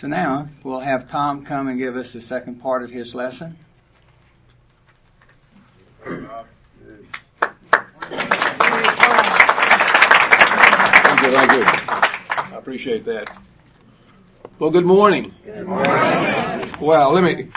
So now we'll have Tom come and give us the second part of his lesson. Thank you, thank you. I appreciate that. Well, good morning. Good morning. Well, let me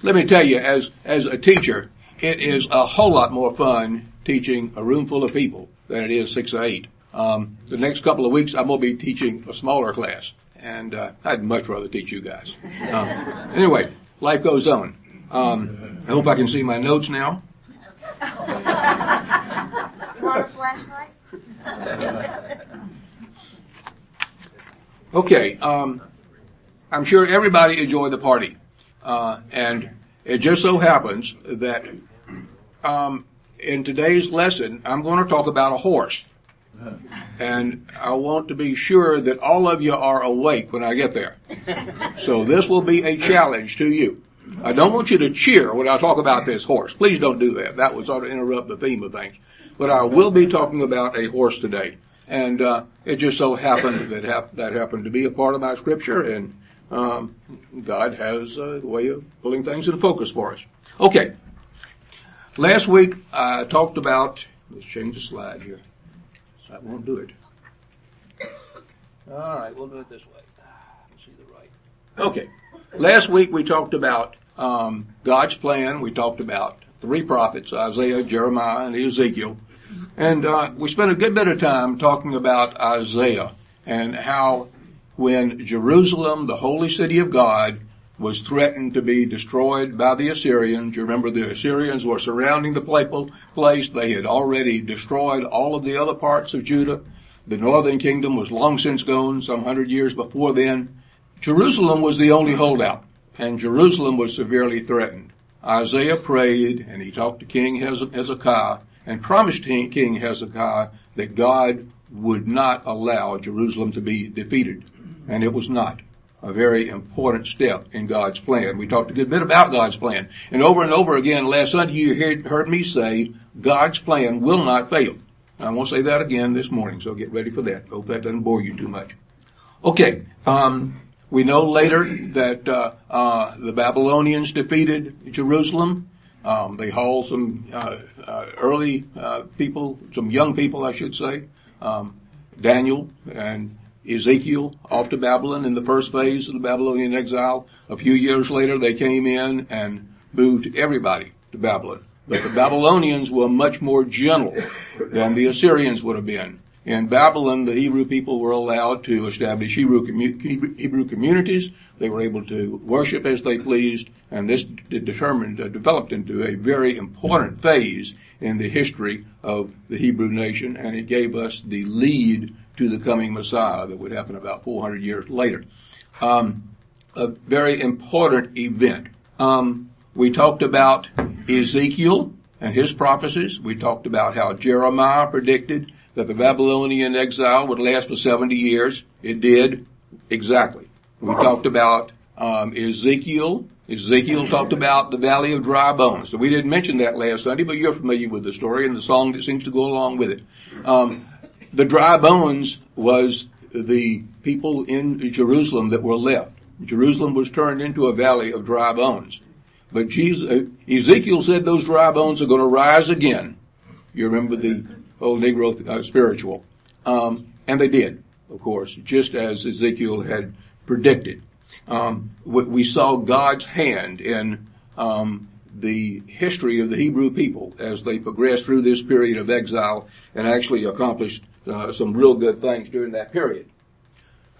let me tell you, as as a teacher, it is a whole lot more fun teaching a room full of people than it is six or eight. Um, the next couple of weeks, I'm going to be teaching a smaller class, and uh, I'd much rather teach you guys. Um, anyway, life goes on. Um, I hope I can see my notes now. You want a flashlight? Okay, um, I'm sure everybody enjoyed the party, uh, and it just so happens that um, in today's lesson I'm going to talk about a horse, and I want to be sure that all of you are awake when I get there. So this will be a challenge to you. I don't want you to cheer when I talk about this horse. Please don't do that. That would sort of interrupt the theme of things. But I will be talking about a horse today. And uh, it just so happened that hap- that happened to be a part of my scripture, and um, God has a way of pulling things into focus for us. Okay. Last week I talked about. Let's change the slide here. That won't do it. All right, we'll do it this way. Let's see the right. Okay. Last week we talked about um, God's plan. We talked about three prophets: Isaiah, Jeremiah, and Ezekiel. And uh, we spent a good bit of time talking about Isaiah and how when Jerusalem, the holy city of God, was threatened to be destroyed by the Assyrians. You remember the Assyrians were surrounding the place. They had already destroyed all of the other parts of Judah. The northern kingdom was long since gone, some hundred years before then. Jerusalem was the only holdout, and Jerusalem was severely threatened. Isaiah prayed, and he talked to King Hezekiah, and promised King Hezekiah that God would not allow Jerusalem to be defeated. And it was not a very important step in God's plan. We talked a good bit about God's plan. And over and over again last Sunday you heard, heard me say God's plan will not fail. I won't say that again this morning, so get ready for that. Hope that doesn't bore you too much. Okay, um, we know later that uh, uh, the Babylonians defeated Jerusalem. Um, they hauled some uh, uh early uh, people, some young people, I should say, um, Daniel and Ezekiel off to Babylon in the first phase of the Babylonian exile. A few years later, they came in and moved everybody to Babylon. But the Babylonians were much more gentle than the Assyrians would have been. In Babylon, the Hebrew people were allowed to establish Hebrew, commu- Hebrew communities. They were able to worship as they pleased, and this determined, uh, developed into a very important phase in the history of the Hebrew nation, and it gave us the lead to the coming Messiah that would happen about 400 years later. Um, a very important event. Um, we talked about Ezekiel and his prophecies. We talked about how Jeremiah predicted that the Babylonian exile would last for 70 years. It did exactly. We talked about um, Ezekiel. Ezekiel talked about the valley of dry bones. So we didn't mention that last Sunday, but you're familiar with the story and the song that seems to go along with it. Um, the dry bones was the people in Jerusalem that were left. Jerusalem was turned into a valley of dry bones. But Jesus, uh, Ezekiel said those dry bones are going to rise again. You remember the old Negro uh, spiritual. Um, and they did, of course, just as Ezekiel had predicted. Um, we saw God's hand in um, the history of the Hebrew people as they progressed through this period of exile and actually accomplished uh, some real good things during that period.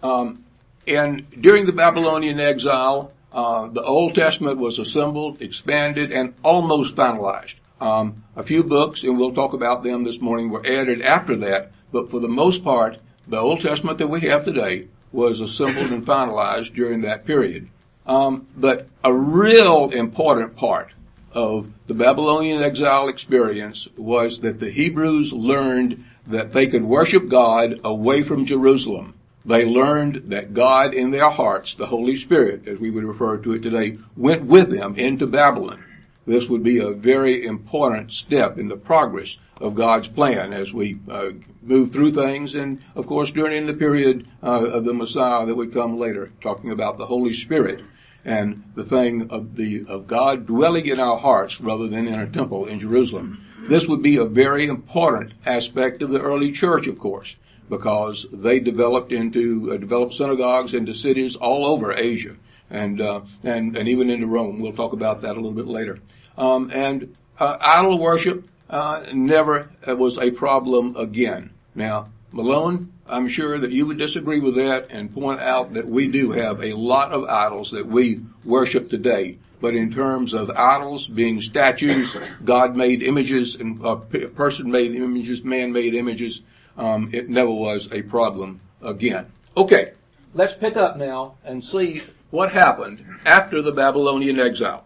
Um, and during the Babylonian exile, uh, the Old Testament was assembled, expanded, and almost finalized. Um, a few books, and we'll talk about them this morning, were added after that, but for the most part, the Old Testament that we have today was assembled and finalized during that period. Um, but a real important part of the Babylonian exile experience was that the Hebrews learned that they could worship God away from Jerusalem. They learned that God in their hearts, the Holy Spirit, as we would refer to it today, went with them into Babylon. this would be a very important step in the progress of God's plan as we uh, move through things and of course during the period uh, of the Messiah that would come later, talking about the Holy Spirit and the thing of the of God dwelling in our hearts rather than in a temple in Jerusalem. This would be a very important aspect of the early church, of course, because they developed into uh, developed synagogues into cities all over Asia and uh, and and even into Rome. We'll talk about that a little bit later. Um, and uh, idol worship uh, never was a problem again. Now, Malone, I'm sure that you would disagree with that and point out that we do have a lot of idols that we worship today. But in terms of idols being statues, God-made images, and uh, person-made images, man-made images, um, it never was a problem again. Okay, let's pick up now and see what happened after the Babylonian exile.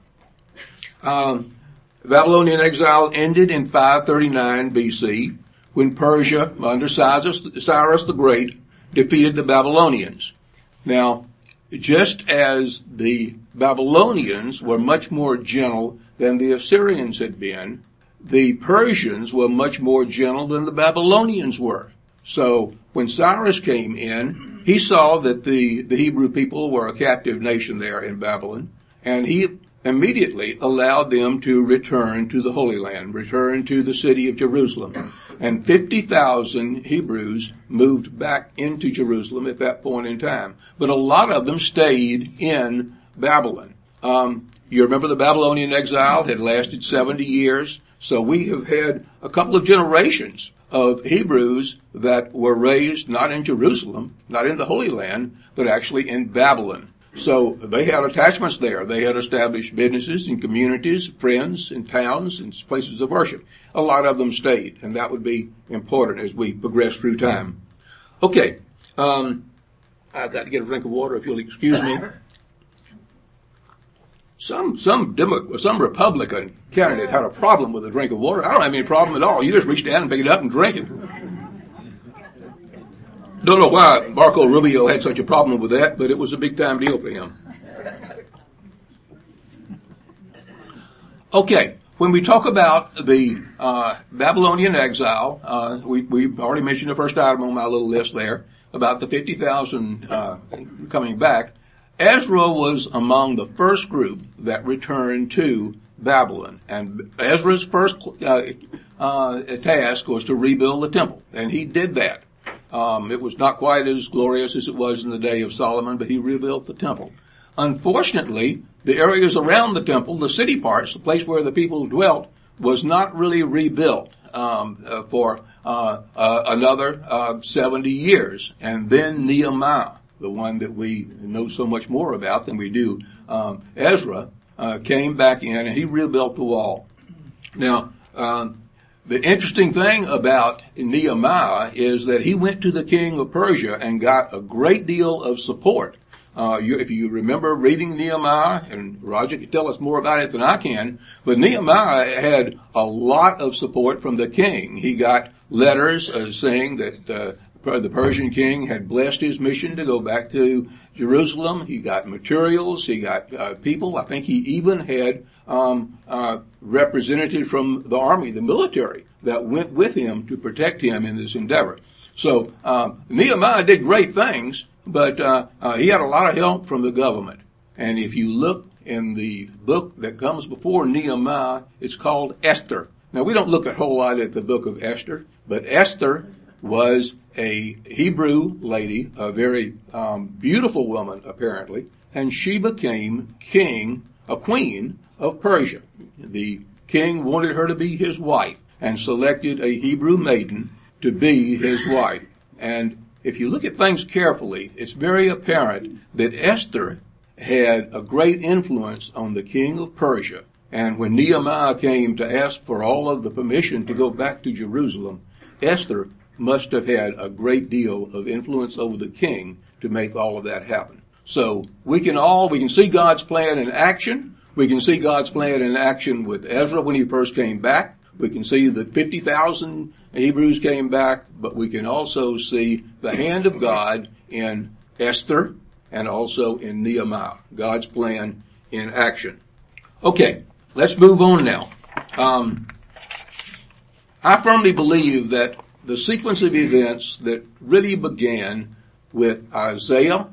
Um, Babylonian exile ended in 539 BC when Persia, under Cyrus, the Great, defeated the Babylonians. Now, just as the Babylonians were much more gentle than the Assyrians had been, the Persians were much more gentle than the Babylonians were. So when Cyrus came in, he saw that the, the Hebrew people were a captive nation there in Babylon, and he immediately allowed them to return to the Holy Land, return to the city of Jerusalem. And 50,000 Hebrews moved back into Jerusalem at that point in time. But a lot of them stayed in Babylon. Um, you remember the Babylonian exile had lasted 70 years. So we have had a couple of generations of Hebrews that were raised not in Jerusalem, not in the Holy Land, but actually in Babylon. So they had attachments there. They had established businesses and communities, friends and towns and places of worship. A lot of them stayed, and that would be important as we progress through time. Okay, um, I've got to get a drink of water if you'll excuse me some some Demo- some Republican candidate had a problem with a drink of water. I don't have any problem at all. You just reach down and pick it up and drink it. Don't know why Marco Rubio had such a problem with that, but it was a big time deal for him. Okay, when we talk about the uh, Babylonian exile, uh, we, have already mentioned the first item on my little list there about the 50,000 uh, coming back. Ezra was among the first group that returned to Babylon. And Ezra's first uh, uh, task was to rebuild the temple. And he did that. Um, it was not quite as glorious as it was in the day of Solomon, but he rebuilt the temple. Unfortunately, the areas around the temple, the city parts, the place where the people dwelt, was not really rebuilt um, uh, for uh, uh, another uh, 70 years. And then Nehemiah the one that we know so much more about than we do um, Ezra, uh, came back in and he rebuilt the wall. Now, um, the interesting thing about Nehemiah is that he went to the king of Persia and got a great deal of support. Uh, you, if you remember reading Nehemiah, and Roger can tell us more about it than I can, but Nehemiah had a lot of support from the king. He got letters uh, saying that uh, the Persian king had blessed his mission to go back to Jerusalem. He got materials. He got uh, people. I think he even had um, uh, representatives from the army, the military, that went with him to protect him in this endeavor. So um, Nehemiah did great things, but uh, uh he had a lot of help from the government. And if you look in the book that comes before Nehemiah, it's called Esther. Now we don't look a whole lot at the book of Esther, but Esther was a Hebrew lady, a very um, beautiful woman apparently, and she became king, a queen of Persia. The king wanted her to be his wife and selected a Hebrew maiden to be his wife. And if you look at things carefully, it's very apparent that Esther had a great influence on the king of Persia. And when Nehemiah came to ask for all of the permission to go back to Jerusalem, Esther must have had a great deal of influence over the king to make all of that happen. So we can all, we can see God's plan in action. We can see God's plan in action with Ezra when he first came back. We can see that 50,000 Hebrews came back, but we can also see the hand of God in Esther and also in Nehemiah. God's plan in action. Okay. let's move on now. Um, I firmly believe that the sequence of events that really began with Isaiah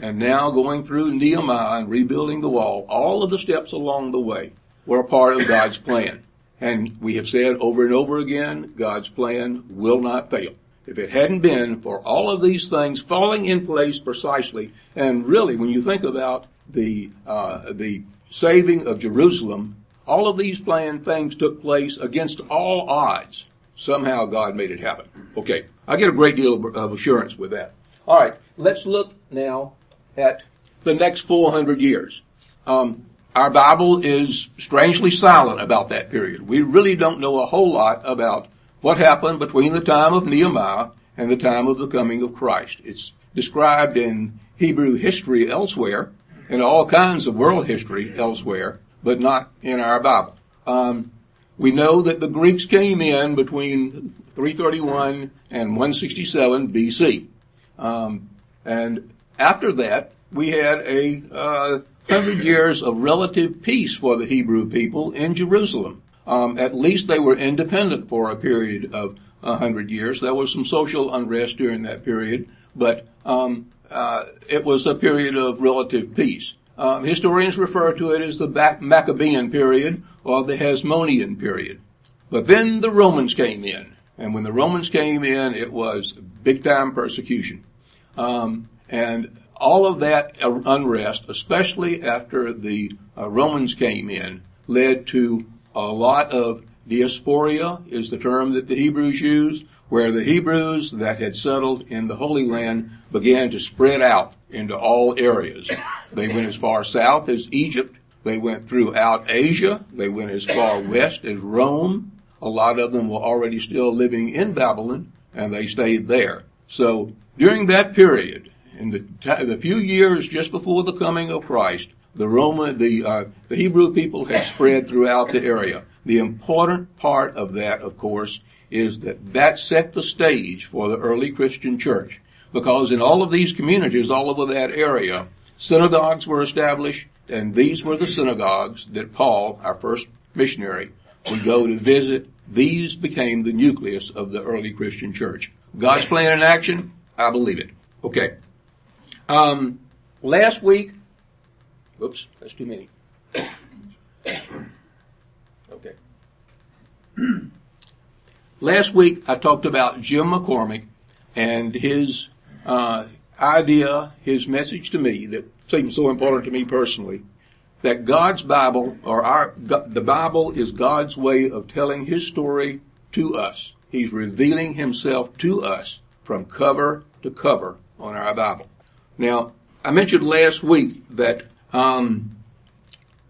and now going through Nehemiah and rebuilding the wall, all of the steps along the way were a part of God's plan. And we have said over and over again, God's plan will not fail. If it hadn't been for all of these things falling in place precisely, and really when you think about the, uh, the saving of Jerusalem, all of these planned things took place against all odds. Somehow God made it happen. Okay. I get a great deal of assurance with that. All right. Let's look now at the next 400 years. Um, our Bible is strangely silent about that period. We really don't know a whole lot about what happened between the time of Nehemiah and the time of the coming of Christ. It's described in Hebrew history elsewhere, in all kinds of world history elsewhere, but not in our Bible. Um, we know that the Greeks came in between 331 and 167 BC. Um, and after that, we had a uh, hundred years of relative peace for the Hebrew people in Jerusalem. Um, at least they were independent for a period of a hundred years. There was some social unrest during that period, but um, uh, it was a period of relative peace. Um, historians refer to it as the Maccabean period or the Hasmonean period. But then the Romans came in, and when the Romans came in, it was big time persecution. Um, and all of that unrest, especially after the uh, Romans came in, led to a lot of diaspora is the term that the Hebrews use, where the Hebrews that had settled in the Holy Land began to spread out into all areas. They went as far south as Egypt. They went throughout Asia. They went as far west as Rome. A lot of them were already still living in Babylon and they stayed there. So during that period, in the, the few years just before the coming of Christ, the Roman, the, uh, the Hebrew people had spread throughout the area. The important part of that, of course, is that that set the stage for the early Christian church because in all of these communities all over that area, synagogues were established, and these were the synagogues that Paul, our first missionary, would go to visit. These became the nucleus of the early Christian church. God's plan in action, I believe it. Okay. Um, last week, oops, that's too many. Okay. last week I talked about Jim McCormick and his uh, idea, his message to me that seems so important to me personally, that God's Bible or our the Bible is God's way of telling His story to us. He's revealing Himself to us from cover to cover on our Bible. Now, I mentioned last week that um,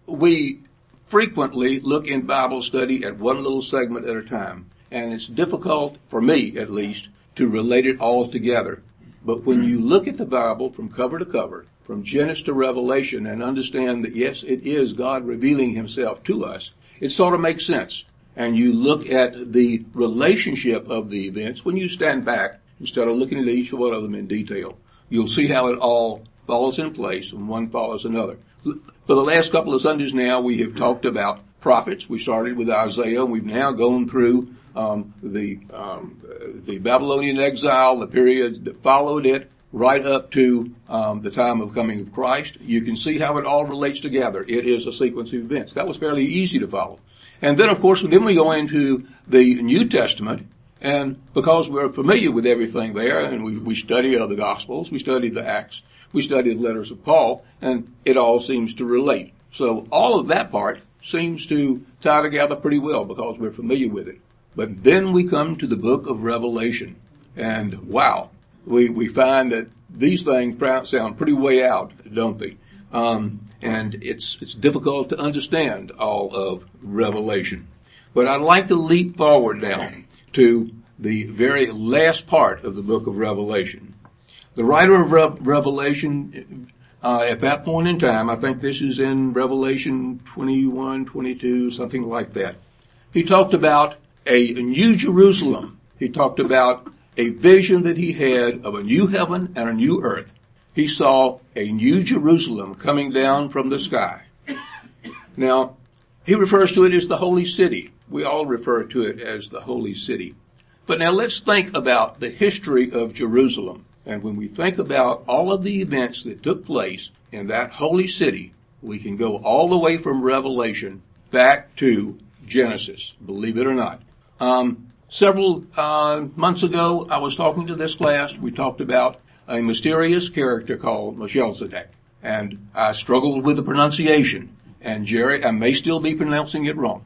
we frequently look in Bible study at one little segment at a time, and it's difficult for me, at least, to relate it all together. But when you look at the Bible from cover to cover, from Genesis to Revelation, and understand that yes, it is God revealing himself to us, it sort of makes sense. And you look at the relationship of the events when you stand back instead of looking at each one of them in detail. You'll see how it all falls in place and one follows another. For the last couple of Sundays now, we have talked about prophets. We started with Isaiah. We've now gone through um, the um, the Babylonian exile, the period that followed it, right up to um, the time of coming of Christ. You can see how it all relates together. It is a sequence of events. That was fairly easy to follow. And then, of course, then we go into the New Testament, and because we're familiar with everything there, and we, we study other Gospels, we study the Acts, we study the letters of Paul, and it all seems to relate. So all of that part seems to tie together pretty well because we're familiar with it. But then we come to the book of Revelation, and wow, we, we find that these things sound pretty way out, don't they? Um, and it's it's difficult to understand all of Revelation. But I'd like to leap forward now to the very last part of the book of Revelation. The writer of Re- Revelation, uh, at that point in time, I think this is in Revelation 21, 22, something like that. He talked about a new Jerusalem. He talked about a vision that he had of a new heaven and a new earth. He saw a new Jerusalem coming down from the sky. Now, he refers to it as the holy city. We all refer to it as the holy city. But now let's think about the history of Jerusalem. And when we think about all of the events that took place in that holy city, we can go all the way from Revelation back to Genesis, believe it or not. Um, several uh, months ago, I was talking to this class. We talked about a mysterious character called Melchizedek, and I struggled with the pronunciation and Jerry, I may still be pronouncing it wrong,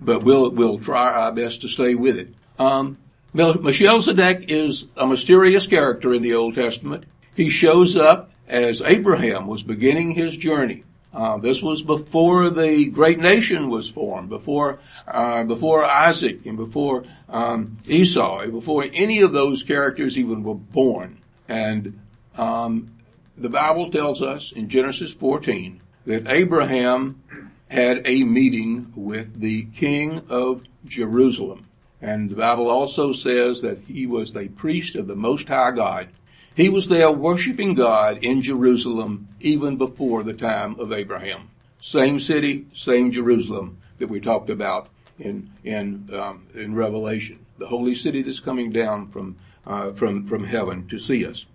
but we'll, we'll try our best to stay with it. Um, Melchizedek is a mysterious character in the Old Testament. He shows up as Abraham was beginning his journey. Uh, this was before the great nation was formed, before uh, before Isaac and before um, Esau, before any of those characters even were born. And um, the Bible tells us in Genesis 14 that Abraham had a meeting with the king of Jerusalem. And the Bible also says that he was the priest of the Most High God. He was there worshiping God in Jerusalem even before the time of Abraham. Same city, same Jerusalem that we talked about in in um, in Revelation, the holy city that's coming down from uh, from from heaven to see us.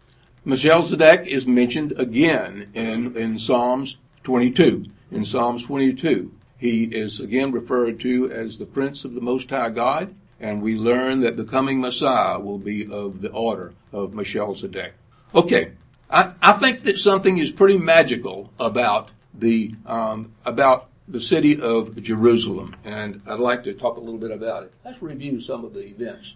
Melchizedek is mentioned again in in Psalms 22. In Psalms 22, he is again referred to as the Prince of the Most High God, and we learn that the coming Messiah will be of the order of Melchizedek. Okay, I, I think that something is pretty magical about the um, about the city of Jerusalem, and I'd like to talk a little bit about it. Let's review some of the events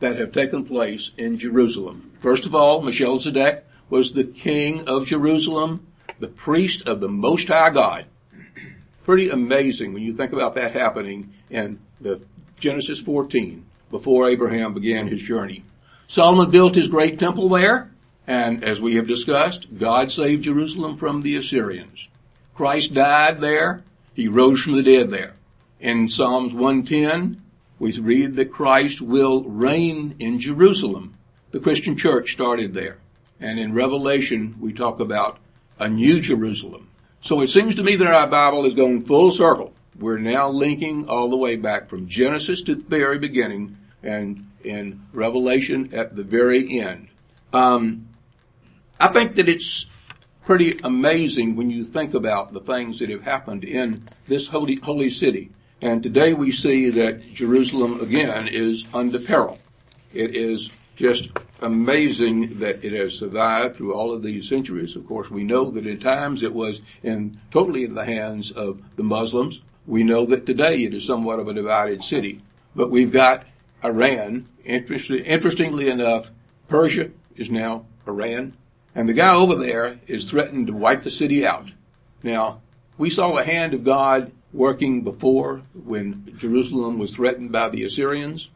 that have taken place in Jerusalem. First of all, Melchizedek was the king of Jerusalem the priest of the Most High God. Pretty amazing when you think about that happening in the Genesis 14 before Abraham began his journey. Solomon built his great temple there, and as we have discussed, God saved Jerusalem from the Assyrians. Christ died there. He rose from the dead there. In Psalms 110, we read that Christ will reign in Jerusalem. The Christian church started there. And in Revelation, we talk about a new Jerusalem. So it seems to me that our Bible is going full circle. We're now linking all the way back from Genesis to the very beginning and in Revelation at the very end. Um, I think that it's pretty amazing when you think about the things that have happened in this holy, holy city. And today we see that Jerusalem again is under peril. It is just amazing that it has survived through all of these centuries. Of course, we know that at times it was in totally in the hands of the Muslims. We know that today it is somewhat of a divided city. But we've got Iran. Interestingly enough, Persia is now Iran. And the guy over there is threatened to wipe the city out. Now, we saw the hand of God working before when Jerusalem was threatened by the Assyrians.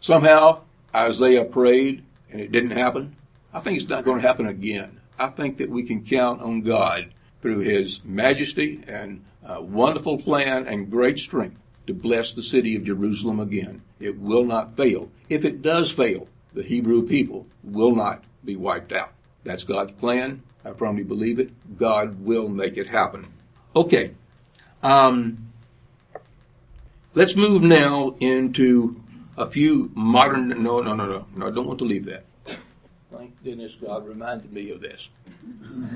Somehow Isaiah prayed and it didn't happen, I think it's not going to happen again. I think that we can count on God through His majesty and uh, wonderful plan and great strength to bless the city of Jerusalem again. It will not fail. If it does fail, the Hebrew people will not be wiped out. That's God's plan. I firmly believe it. God will make it happen. Okay. Um, let's move now into a few modern, no, no, no, no, no, I don't want to leave that. Thank goodness God reminded me of this.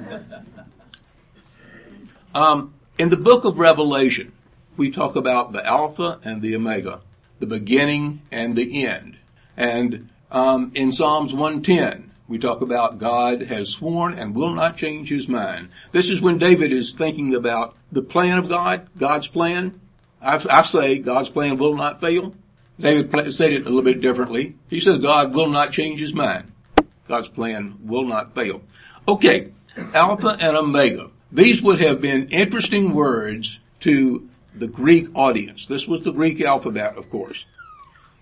um, in the book of Revelation, we talk about the Alpha and the Omega, the beginning and the end. And um, in Psalms 110, we talk about God has sworn and will not change his mind. This is when David is thinking about the plan of God, God's plan. I, I say God's plan will not fail. David said it a little bit differently. He says God will not change his mind. God's plan will not fail. Okay, Alpha and Omega. These would have been interesting words to the Greek audience. This was the Greek alphabet, of course.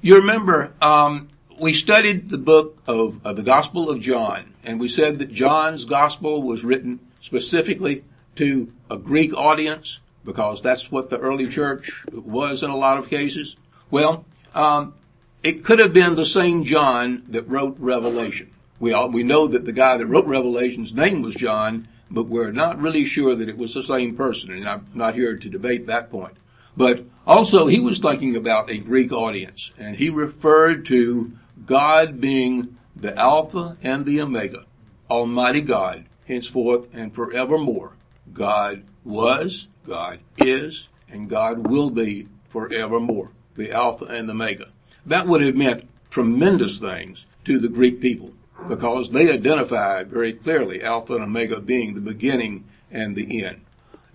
You remember, um, we studied the book of, of the Gospel of John, and we said that John's Gospel was written specifically to a Greek audience because that's what the early church was in a lot of cases. Well, um, it could have been the same John that wrote Revelation. We all, we know that the guy that wrote Revelation's name was John, but we're not really sure that it was the same person, and I'm not here to debate that point. But also he was thinking about a Greek audience and he referred to God being the Alpha and the Omega, Almighty God, henceforth and forevermore. God was, God is, and God will be forevermore, the Alpha and the Omega. That would have meant tremendous things to the Greek people because they identified very clearly Alpha and Omega being the beginning and the end.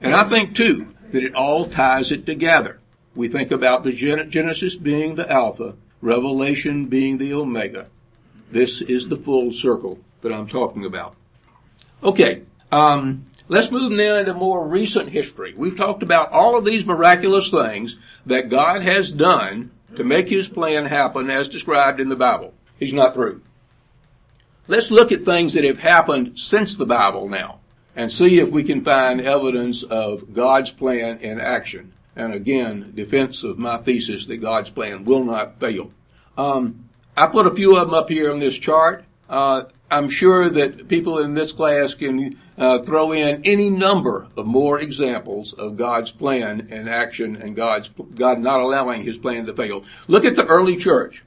And I think too that it all ties it together. We think about the Genesis being the Alpha, Revelation being the Omega. This is the full circle that I'm talking about. Okay, um, let's move now into more recent history. We've talked about all of these miraculous things that God has done to make His plan happen as described in the Bible. He's not through. Let's look at things that have happened since the Bible now and see if we can find evidence of God's plan in action. And again, defense of my thesis that God's plan will not fail. Um, I put a few of them up here on this chart. Uh, I'm sure that people in this class can uh, throw in any number of more examples of God's plan and action and God's God not allowing His plan to fail. Look at the early church.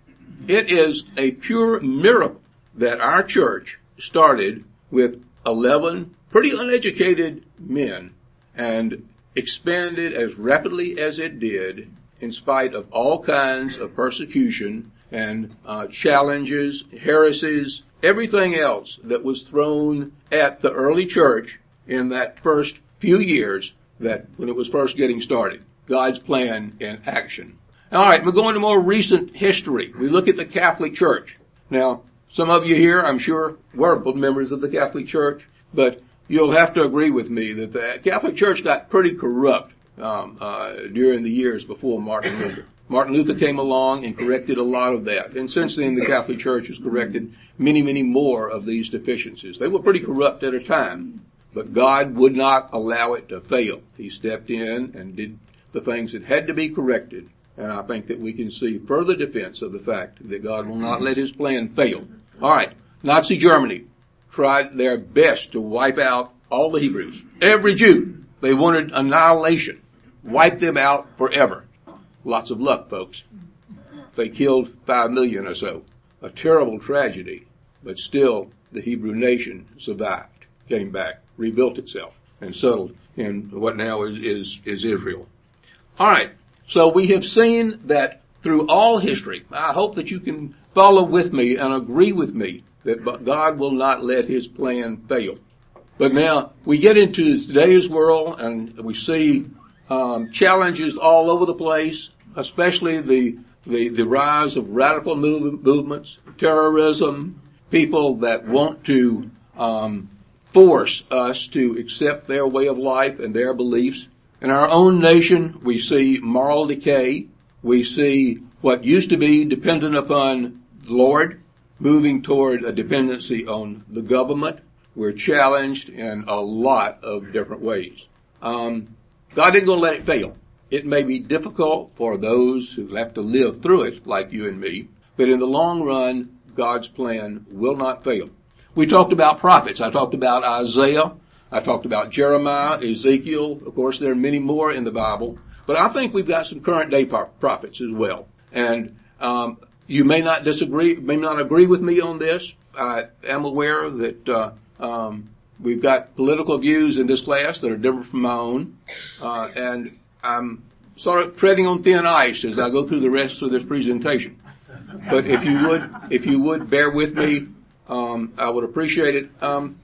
It is a pure miracle that our church started with 11 pretty uneducated men and expanded as rapidly as it did in spite of all kinds of persecution and uh, challenges, heresies, everything else that was thrown at the early church in that first few years that when it was first getting started. God's plan in action. All right, we're going to more recent history. We look at the Catholic Church. Now, some of you here, I'm sure, were members of the Catholic Church, but you'll have to agree with me that the Catholic Church got pretty corrupt um, uh, during the years before Martin Luther. Martin Luther came along and corrected a lot of that, and since then the Catholic Church has corrected many, many more of these deficiencies. They were pretty corrupt at a time, but God would not allow it to fail. He stepped in and did the things that had to be corrected, and I think that we can see further defense of the fact that God will not let His plan fail. All right, Nazi Germany tried their best to wipe out all the Hebrews. Every Jew. They wanted annihilation. Wipe them out forever. Lots of luck, folks. They killed five million or so. A terrible tragedy, but still the Hebrew nation survived, came back, rebuilt itself, and settled in what now is, is, is Israel. Alright, so we have seen that through all history, I hope that you can follow with me and agree with me that God will not let his plan fail. But now we get into today's world and we see um, challenges all over the place, especially the the, the rise of radical move, movements, terrorism, people that want to um, force us to accept their way of life and their beliefs. In our own nation, we see moral decay. We see what used to be dependent upon the Lord moving toward a dependency on the government. We're challenged in a lot of different ways. Um, God isn't going to let it fail. It may be difficult for those who have to live through it, like you and me, but in the long run, God's plan will not fail. We talked about prophets. I talked about Isaiah. I talked about Jeremiah, Ezekiel. Of course, there are many more in the Bible, but I think we've got some current day prophets as well. And um, you may not disagree, may not agree with me on this. I am aware that uh, um, we've got political views in this class that are different from my own, uh, and I'm sort of treading on thin ice as I go through the rest of this presentation. But if you would, if you would bear with me, um, I would appreciate it. Um,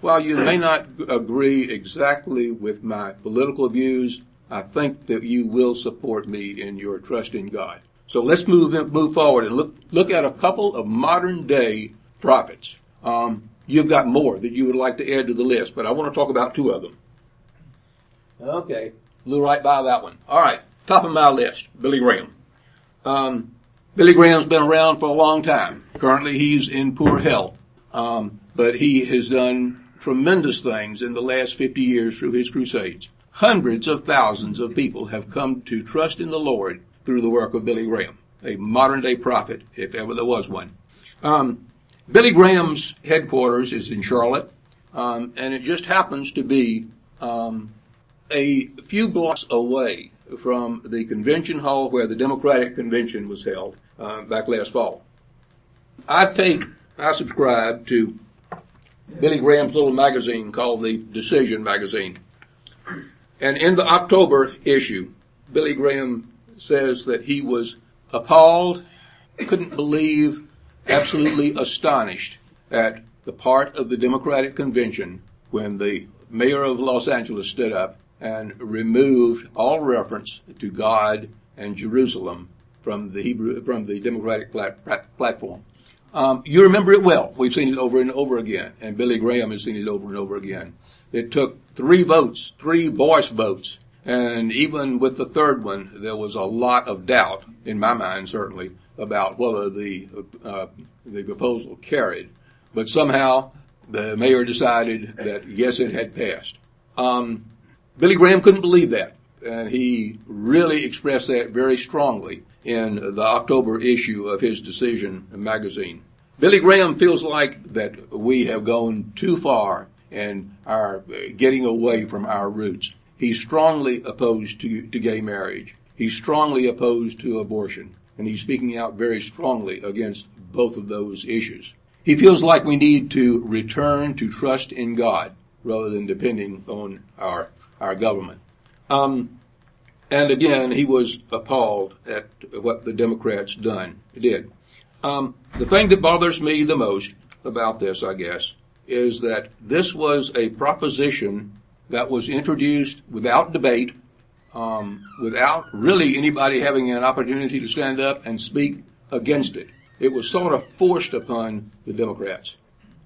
while you may not agree exactly with my political views, I think that you will support me in your trust in God. So let's move move forward and look look at a couple of modern day prophets. Um, you've got more that you would like to add to the list, but I want to talk about two of them. Okay, blew right by that one. All right, top of my list, Billy Graham. Um, Billy Graham's been around for a long time. Currently, he's in poor health, um, but he has done tremendous things in the last 50 years through his crusades. Hundreds of thousands of people have come to trust in the Lord through the work of Billy Graham, a modern day prophet, if ever there was one. Um, Billy Graham's headquarters is in Charlotte, um, and it just happens to be um, a few blocks away from the convention hall where the Democratic convention was held uh, back last fall. I take, I subscribe to Billy Graham's little magazine called the Decision Magazine. And in the October issue, Billy Graham says that he was appalled, couldn't believe, absolutely astonished at the part of the Democratic convention when the mayor of Los Angeles stood up and removed all reference to God and Jerusalem from the Hebrew, from the Democratic plat- platform. Um, you remember it well. We've seen it over and over again, and Billy Graham has seen it over and over again. It took three votes, three voice votes, and even with the third one, there was a lot of doubt, in my mind certainly, about whether the uh, the proposal carried. But somehow the mayor decided that yes, it had passed. Um, Billy Graham couldn't believe that, and he really expressed that very strongly in the October issue of his Decision magazine. Billy Graham feels like that we have gone too far and are getting away from our roots. He's strongly opposed to, to gay marriage. He's strongly opposed to abortion. And he's speaking out very strongly against both of those issues. He feels like we need to return to trust in God rather than depending on our our government. Um, and again, he was appalled at what the Democrats done did. Um, the thing that bothers me the most about this, I guess, is that this was a proposition that was introduced without debate, um, without really anybody having an opportunity to stand up and speak against it. It was sort of forced upon the Democrats.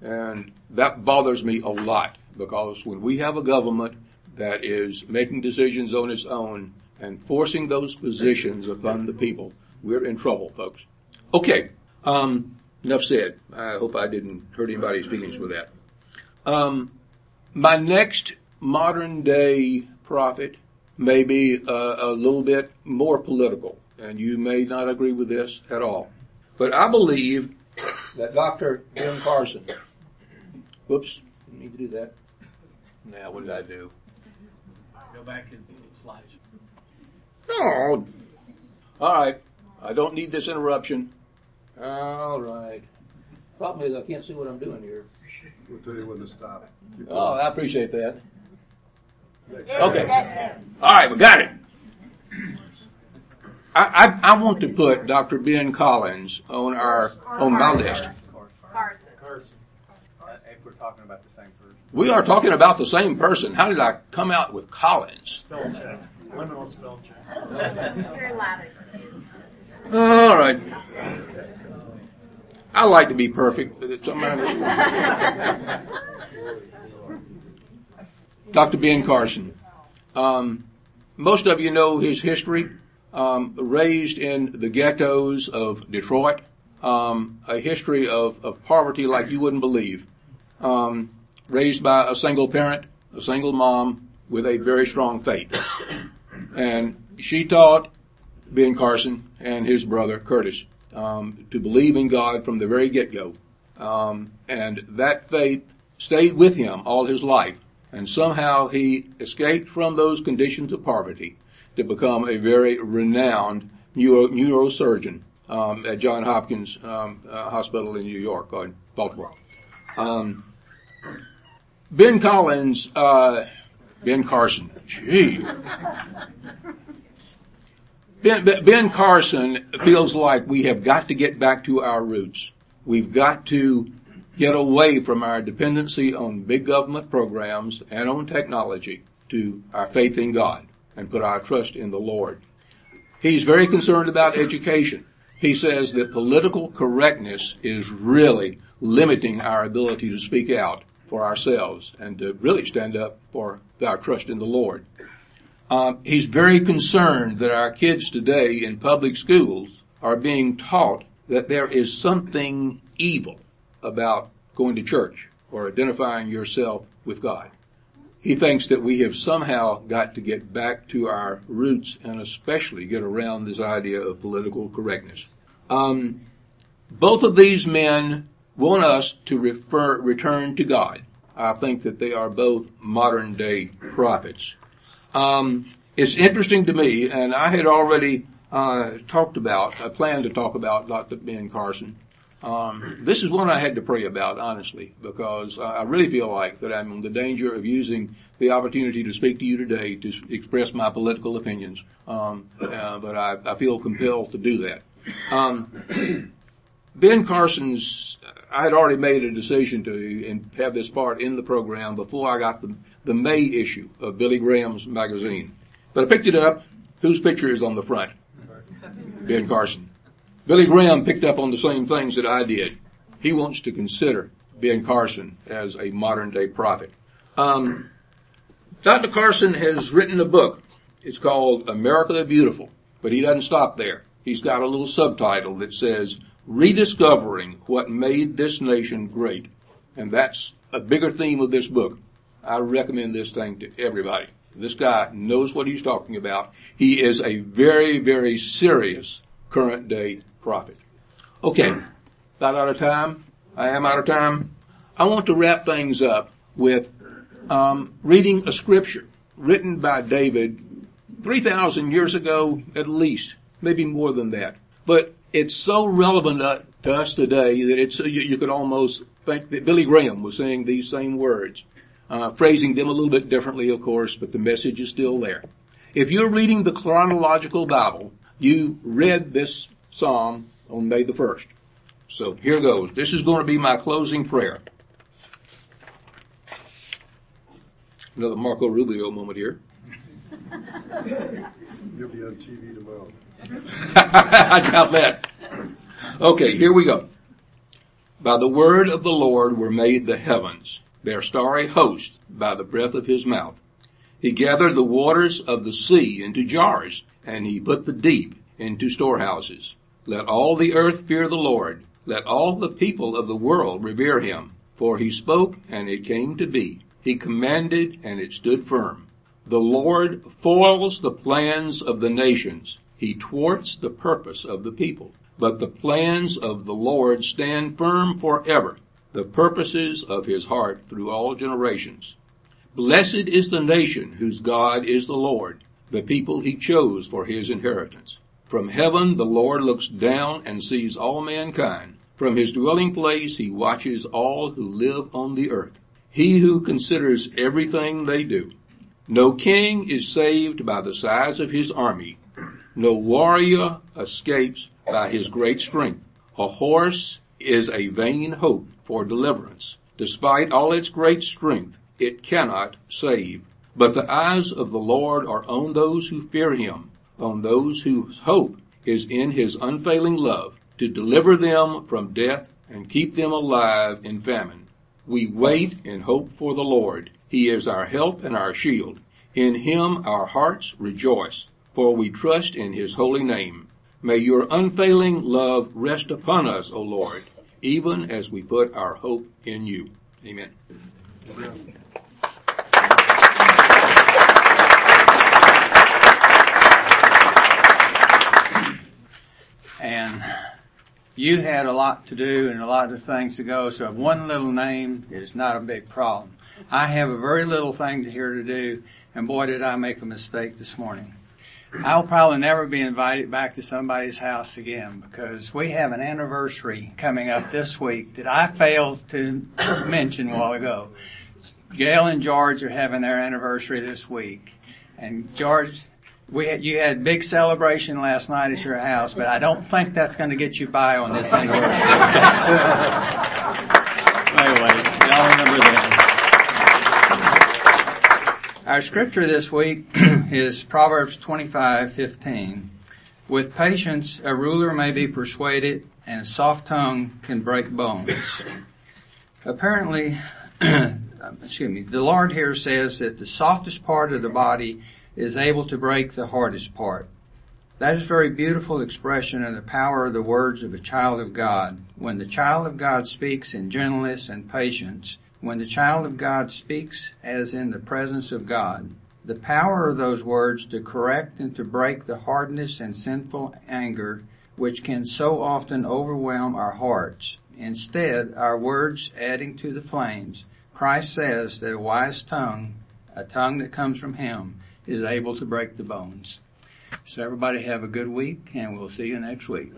And that bothers me a lot because when we have a government that is making decisions on its own and forcing those positions upon the people, we're in trouble, folks. Okay, um, enough said. I hope I didn't hurt anybody's feelings with that. Um, my next modern day prophet may be a, a little bit more political, and you may not agree with this at all. But I believe that Dr. Jim Carson, whoops, didn't need to do that. Now, what did I do? Go back and slides. No. All right. I don't need this interruption. All right. Problem is I can't see what I'm doing here. We'll tell you when to stop. Oh, I appreciate that. Okay. All right, we got it. I, I, I want to put Dr. Ben Collins on our on my list. Carson. Carson. If we're talking about the same person. We are talking about the same person. How did I come out with Collins? Spell check. Women on spell check. Very loud excuse. All right. I like to be perfect. Dr. Ben Carson. Um, most of you know his history. Um, raised in the ghettos of Detroit, um, a history of, of, poverty like you wouldn't believe. Um, raised by a single parent, a single mom with a very strong faith. And she taught Ben Carson and his brother Curtis um, to believe in God from the very get-go. Um, and that faith stayed with him all his life. And somehow he escaped from those conditions of poverty to become a very renowned neuro, neurosurgeon um, at John Hopkins um, uh, Hospital in New York or Baltimore. Um, ben Collins, uh, Ben Carson, gee. Ben, ben Carson feels like we have got to get back to our roots. We've got to get away from our dependency on big government programs and on technology to our faith in God and put our trust in the Lord. He's very concerned about education. He says that political correctness is really limiting our ability to speak out for ourselves and to really stand up for our trust in the Lord. Um, he's very concerned that our kids today in public schools are being taught that there is something evil about going to church or identifying yourself with God. He thinks that we have somehow got to get back to our roots and especially get around this idea of political correctness. Um, both of these men want us to refer, return to God. I think that they are both modern day prophets. Um, it's interesting to me, and I had already uh, talked about, I planned to talk about Dr. Ben Carson. Um, this is one I had to pray about, honestly, because I really feel like that I'm in the danger of using the opportunity to speak to you today to express my political opinions. Um, uh, but I, I, feel compelled to do that. Um, ben Carson's, I had already made a decision to have this part in the program before I got the, the May issue of Billy Graham's magazine. But I picked it up. Whose picture is on the front? Ben Carson. Billy Graham picked up on the same things that I did. He wants to consider Ben Carson as a modern day prophet. Um, Dr. Carson has written a book. It's called America the Beautiful, but he doesn't stop there. He's got a little subtitle that says Rediscovering What Made This Nation Great. And that's a bigger theme of this book. I recommend this thing to everybody. This guy knows what he's talking about. He is a very, very serious current day prophet. Okay, about out of time. I am out of time. I want to wrap things up with um, reading a scripture written by David 3,000 years ago at least, maybe more than that. But it's so relevant to, to us today that it's you, you could almost think that Billy Graham was saying these same words uh, phrasing them a little bit differently, of course, but the message is still there. If you're reading the chronological Bible, you read this psalm on May the 1st. So here goes. This is going to be my closing prayer. Another Marco Rubio moment here. You'll be on TV tomorrow. I doubt that. Okay, here we go. By the word of the Lord were made the heavens their starry host by the breath of his mouth. He gathered the waters of the sea into jars, and he put the deep into storehouses. Let all the earth fear the Lord. Let all the people of the world revere him. For he spoke, and it came to be. He commanded, and it stood firm. The Lord foils the plans of the nations. He thwarts the purpose of the people. But the plans of the Lord stand firm forever the purposes of his heart through all generations. Blessed is the nation whose God is the Lord, the people he chose for his inheritance. From heaven the Lord looks down and sees all mankind. From his dwelling place he watches all who live on the earth. He who considers everything they do. No king is saved by the size of his army. No warrior escapes by his great strength. A horse is a vain hope for deliverance. Despite all its great strength, it cannot save. But the eyes of the Lord are on those who fear him, on those whose hope is in his unfailing love, to deliver them from death and keep them alive in famine. We wait and hope for the Lord. He is our help and our shield. In him our hearts rejoice, for we trust in his holy name. May your unfailing love rest upon us, O Lord, even as we put our hope in you. Amen. And you had a lot to do and a lot of things to go, so one little name is not a big problem. I have a very little thing here to do, and boy did I make a mistake this morning. I'll probably never be invited back to somebody's house again because we have an anniversary coming up this week that I failed to mention a while ago. Gail and George are having their anniversary this week. And George, we had, you had big celebration last night at your house, but I don't think that's going to get you by on this anniversary. anyway, y'all remember that. Our scripture this week is Proverbs 25:15. With patience a ruler may be persuaded and a soft tongue can break bones. Apparently, excuse me, the Lord here says that the softest part of the body is able to break the hardest part. That is a very beautiful expression of the power of the words of a child of God. When the child of God speaks in gentleness and patience, when the child of God speaks as in the presence of God, the power of those words to correct and to break the hardness and sinful anger which can so often overwhelm our hearts. Instead, our words adding to the flames, Christ says that a wise tongue, a tongue that comes from Him, is able to break the bones. So everybody have a good week and we'll see you next week.